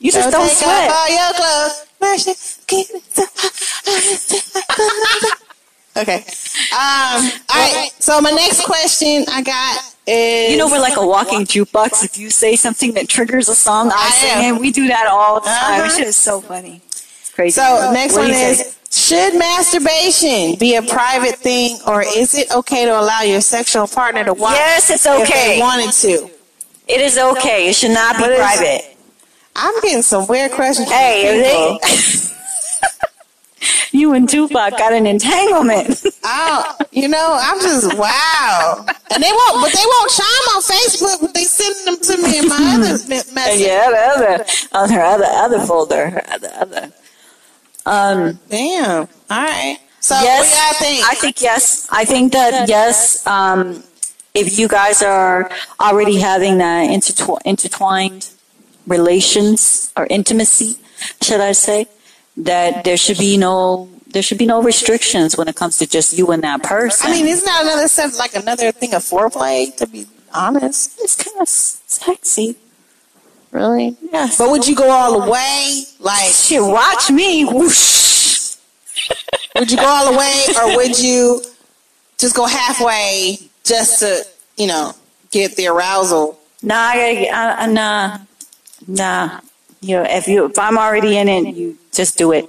You just don't take sweat. Off all your clothes. Mercy, keep it so- Okay. Um. All right. So my next question I got is You know, we're like a walking jukebox. If you say something that triggers a song, I, I sing it. We do that all the time. Uh-huh. Is so funny. It's crazy. So next What one is. Should masturbation be a private thing, or is it okay to allow your sexual partner to watch? Yes, it's okay. If they wanted to. It is okay. It should not be private. I'm getting some weird questions. from Hey, people. if they, you and Tupac got an entanglement. Don't, you know, I'm just wow. And they won't, but they won't chime on Facebook. But they send them to me in my other message. yeah, the other on her other other folder, her other other. Um, Damn. All right. So yes, think? I think yes. I think that yes. Um, if you guys are already having that intertw- intertwined relations or intimacy, should I say, that there should be no there should be no restrictions when it comes to just you and that person. I mean, isn't that another sense, like another thing of foreplay? To be honest, it's kind of sexy. really. Yes. But would you go all the way? Like, Shit, watch me. Whoosh. would you go all the way, or would you just go halfway just to, you know, get the arousal? Nah, I gotta get, uh, uh, nah, nah. You know, if you if I'm already in it, you just do it.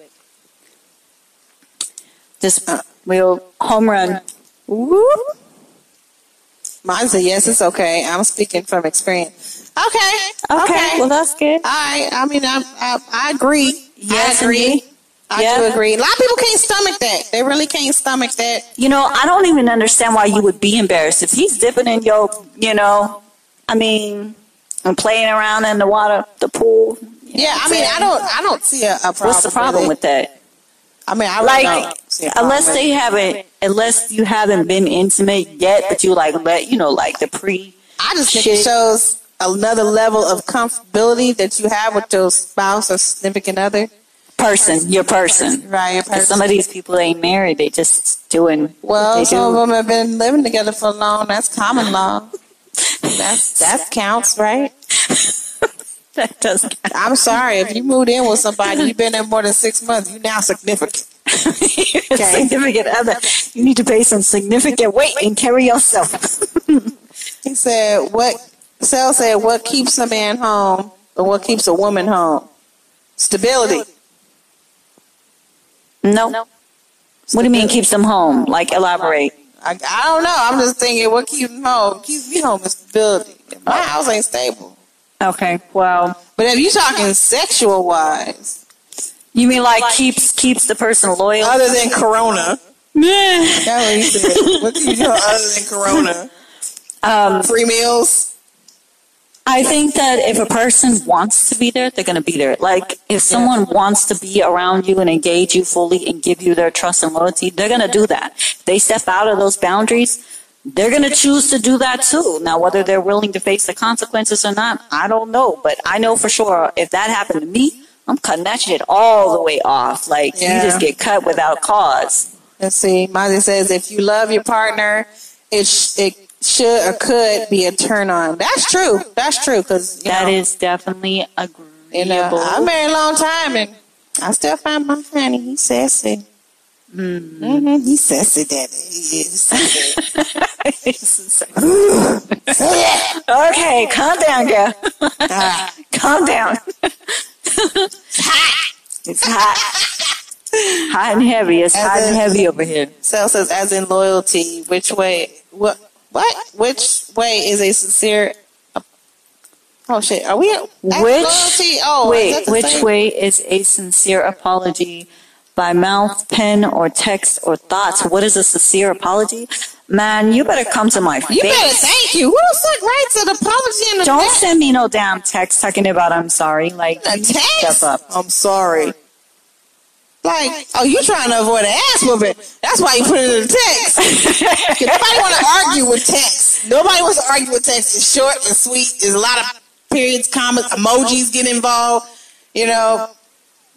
Just uh, we'll home run. Whoop. Mine said yes, it's okay. I'm speaking from experience. Okay. Okay, well that's good. I I mean I I, I agree. Yes, I agree. indeed. I Yeah. do agree. A lot of people can't stomach that. They really can't stomach that. You know, I don't even understand why you would be embarrassed if he's dipping in your, you know, I mean, and playing around in the water, the pool. Yeah, I mean? I don't I don't see a, a problem. What's the problem it. with that? I mean I like don't see a unless they haven't unless you haven't been intimate yet but you like let you know like the pre I just think shit. it shows another level of comfortability that you have with your spouse or significant other. Person, your person. Right. your some of these people ain't married. They just doing Well, some do. of them have been living together for long. That's common law. That's that counts, right? that doesn't. I'm sorry if you moved in with somebody, you've been there more than six months. You now significant. significant other. You need to pay some significant weight and carry yourself. He said, "What?" Sel said, "What keeps a man home, or what keeps a woman home? Stability. no. What do you mean keeps them home? Like elaborate. I, I don't know. I'm just thinking, what keeps me home? Keeps me home is stability. My oh. house ain't stable. Okay. Well, But if you talking sexual wise, you mean like keeps keeps the person loyal? other than Corona, that's what said. What you home other than Corona? Um, Free meals. I think that if a person wants to be there, they're going to be there. Like, if someone wants to be around you and engage you fully and give you their trust and loyalty, they're going to do that. If they step out of those boundaries, they're going to choose to do that too. Now, whether they're willing to face the consequences or not, I don't know. But I know for sure if that happened to me, I'm cutting that shit all the way off. Like, Yeah. you just get cut without cause. Let's see. Miley says, if you love your partner, it sh- it should or could be a turn on. That's true. That's true. Because That is definitely uh, agreeable. You know, I'm married a long time and I still find my honey. He's sassy. Mm-hmm. He's sassy, daddy. He is. okay, calm down, girl. Calm down. It's hot. Hot and heavy. It's As hot and heavy over here. Sel says, as in loyalty, which way, what, what, which way is a sincere, oh shit, are we, at Which- loyalty? Oh, Wait, which same? way is a sincere apology? By mouth, pen, or text, or thoughts? What is a sincere apology? Man, you better come to my You better thank you. Who the fuck writes an apology in the Don't text? send me no damn text talking about I'm sorry. Like, a you need to text? step up. I'm sorry. Like, oh, you trying to avoid an ass whooping? That's why you put it in the text. Nobody want to argue with text. Nobody wants to argue with text. It's short and sweet. There's a lot of periods, commas, emojis get involved. You know,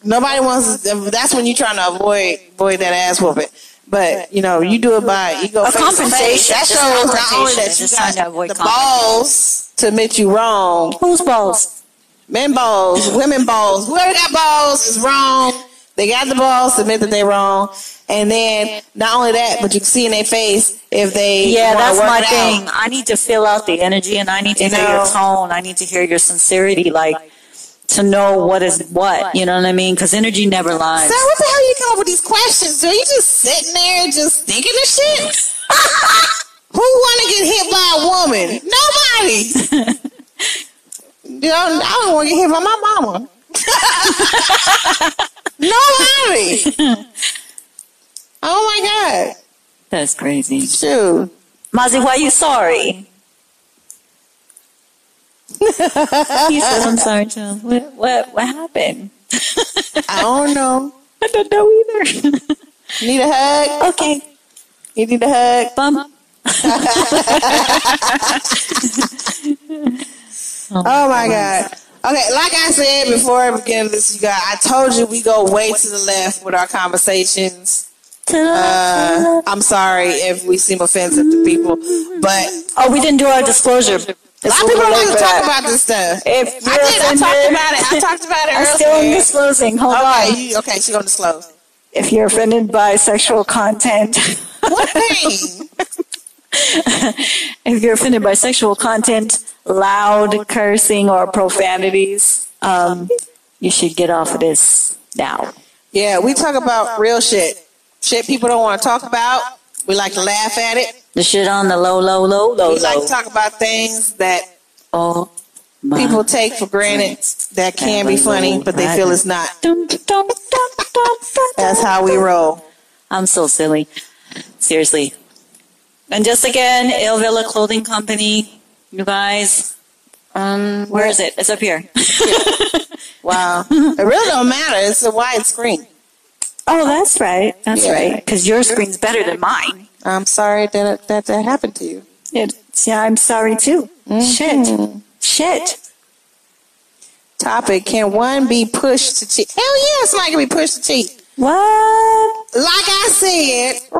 nobody wants. To, that's when you're trying to avoid avoid that ass whooping. But you know, you do it by you go A face to face. confrontation. That Just shows not only that you Just trying to got avoid the balls to admit you wrong, Whose balls? Men balls, women balls. Whoever got balls is wrong. They got the balls to admit that they're wrong. And then not only that, but you can see in their face if they Yeah, that's work my it thing. out. I need to feel out the energy and I need to You hear your tone. I need to hear your sincerity, like to know oh, what is what. You know what I mean? Because energy never lies. So what the hell you come up with these questions? Are you just sitting there just thinking of shit? Who want to get hit by a woman? Nobody. you know, I don't want to get hit by my mama. Nobody. Oh my God. That's crazy. Shoot. Mazi, why you sorry? He says, I'm sorry, John. What, what, what happened? I don't know. I don't know either. Need a hug? okay. You need a hug? Bum. Oh my God. Okay, like I said before I begin this, you guys, I told you we go way to the left with our conversations. Uh, I'm sorry if we seem offensive to people, but oh, we didn't do our disclosure. A lot of people don't to talk about this stuff. If I did. I talked offended- about it. I talked about it I'm still earlier. disclosing. Hold Okay, on. you, okay, she's gonna disclose. If you're offended by sexual content, What thing? if you're offended by sexual content, loud cursing or profanities, um, you should get off of this now. yeah, we talk about real shit. Shit people don't want to talk about. We like to laugh at it. The shit on the low, low, low, low, We like low. to talk about things that Oh, people take for granted that can be funny, but they feel it's not. That's how we roll. I'm so silly. Seriously. And just again, Ill Villa Clothing Company, you guys. Um, where is it? It's up here. Wow. It really don't matter. It's a wide screen. oh, that's right. That's Yeah. right. Because your screen's better than mine. I'm sorry that that, that happened to you. It, yeah, I'm sorry too. Mm-hmm. Shit. Shit. Topic: Can one be pushed to cheat? Hell yeah, somebody can be pushed to cheat. What? Like I said,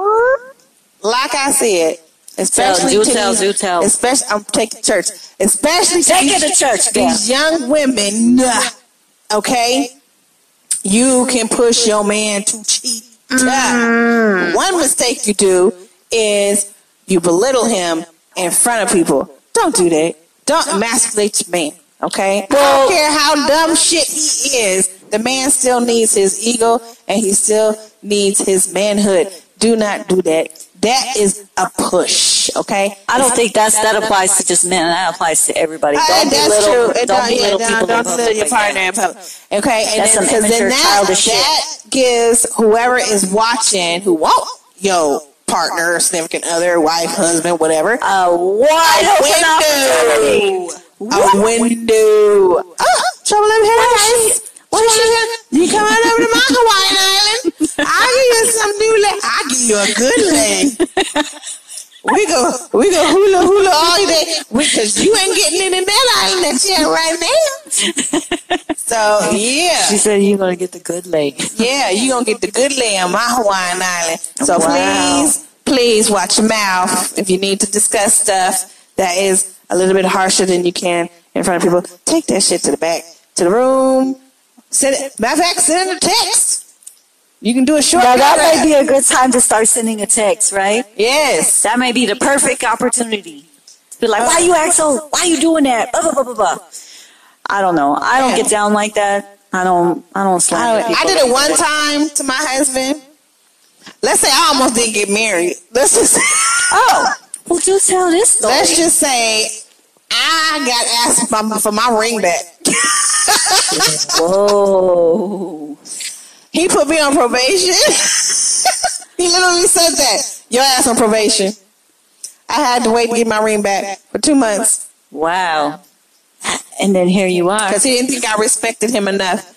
like I said, especially do tell, these- do tell. Especially, I'm taking church. Especially to Take these, it to church, these young women. Okay, you can push your man to cheat. Mm. One mistake you do is you belittle him in front of people. Don't do that. Don't emasculate your man. Okay. I don't care how dumb shit he is. The man still needs his ego and he still needs his manhood. Do not do that. That is a push. Okay. I don't think that's that applies to just men. That applies to everybody. Uh, Don't that's belittle, true. Don't don't, belittle people. don't in public belittle your partner in public. Okay, and That's then, some 'cause then immature, that, childish shit. that gives whoever is watching, who won't, yo, partner, significant other, wife, husband, whatever, A wide open opportunity. a window. Oh, trouble in paradise. What is she? You come on over to my Hawaiian island. I'll give you some new leg. I'll give you a good leg. We go, we go hula hula all day because you ain't getting in that island that you at right now. So yeah, She said you're gonna get the good leg. yeah, you gonna get the good lay on my Hawaiian island. So Wow. please, please watch your mouth if you need to discuss stuff that is a little bit harsher than you can in front of people. Take that shit to the back, to the room. Send it. Matter of fact, send it a text. You can do a short. Now that might be a good time to start sending a text, right? yes. That may be the perfect opportunity. To be like, why you act so? Why you doing that? Blah blah blah blah blah. I don't know. I don't get down like that. I don't. I don't slander I. I did it one time to my husband. Let's say I almost didn't get married. Let's just. Oh, well, do tell this story. Let's just say I got asked for my, for my ring back. Whoa. He put me on probation. he literally said that. Your ass on probation. I had to wait to get my ring back for two months Wow. And then here you are. because he didn't think I respected him enough.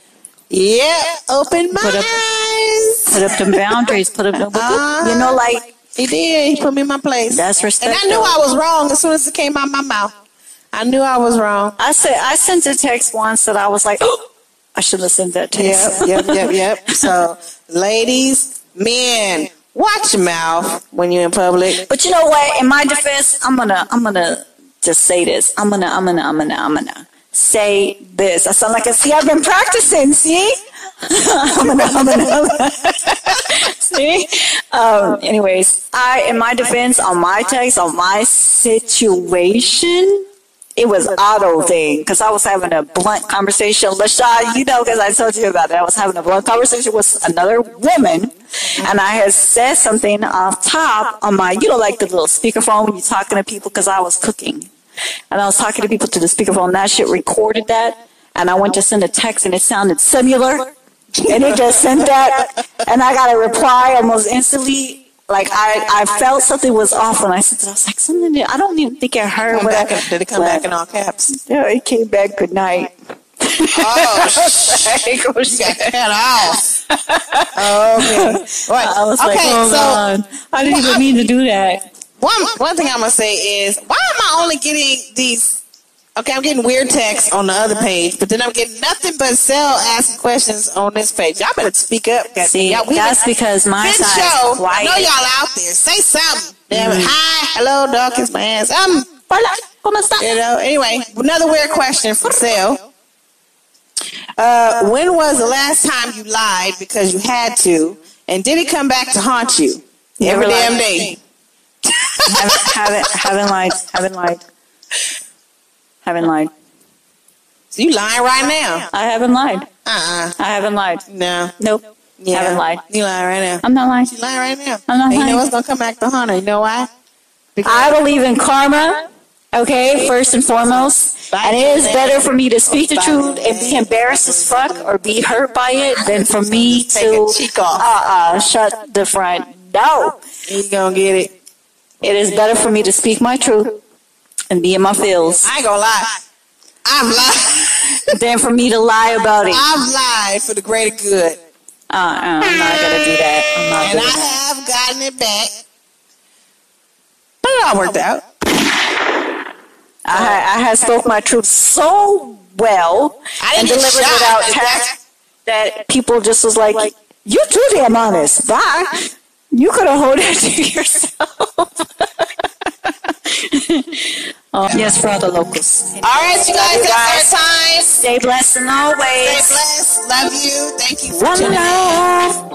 Yeah, open my Put up- eyes. Put up them boundaries. Put up. Uh-huh. You know, like He did. He put me in my place. that's respect. and. I knew I was wrong as soon as it came out of my mouth. I knew I was wrong. I said I sent a text once that I was like, oh, I should have sent that text. Yep, yep, yep, yep. So, ladies, men, watch your mouth when you're in public. But you know what? In my defense, I'm gonna I'm gonna just say this. I'm gonna I'm gonna I'm gonna I'm gonna say this. I sound like a see. I've been practicing. See. I'm gonna, I'm gonna, I'm gonna. see. Um, anyways, I in my defense on my text on my situation. It was auto thing because I was having a blunt conversation. Lashad, you know, because I told you about it. I was having a blunt conversation with another woman, and I had said something off top on my, you know, like the little speakerphone when you're talking to people because I was cooking, and I was talking to people to the speakerphone. And that shit recorded that, and I went to send a text, and it sounded similar, and it just sent that, and I got a reply almost instantly. Like I, I felt something was off when I said. I was like, something. New. I don't even think I heard what back I, did it come back in all caps? yeah, it came back. Good night. Oh, shit. Oh, you got cut off. Okay. Right. I was okay, like, oh so God. I didn't even mean to do that. one one thing I'm gonna say is, why am I only getting these? Okay, I'm getting weird texts on the other page, but then I'm getting nothing but Sel asking questions on this page. Y'all better speak up. See, y'all, we that's been- because my Good side show. is quiet. I know y'all out there. Say something. Damn it. Hi, hello, dog, kiss my ass. Um, hola, ¿cómo está? You know, anyway, another weird question from Sel. Uh, when was the last time you lied because you had to, and did it come back to haunt you? Every damn day. haven't, haven't, haven't lied. Haven't lied. I haven't lied. So you lying right now? I haven't lied. Uh-uh. I haven't lied. No. Nope. Yeah. Haven't lied. You lying right now. I'm not lying. You lying right now. I'm not and you know what's gonna come back to haunt her? You know why? Because I believe in karma. Okay, first and foremost. And it is better for me to speak the truth and be embarrassed as fuck or be hurt by it than for me to a cheek off. uh uh shut the front door. you gonna get it. It is better for me to speak my truth and be in my feels I ain't gonna lie. I've lied. than for me to lie about it. Uh, I've lied for the greater good. uh, I'm not gonna do that. I'm not And I that. have gotten it back. But it all worked out. I, had- I had spoke my truth so well I and delivered it out tact that people just was like, "You're too damn honest." Bye. You could have hold it to yourself. oh, yes, for all the locals. All right, you guys, you that's guys. our time. Stay blessed and Stay always. blessed. Love you. Thank you for One tuning in. love.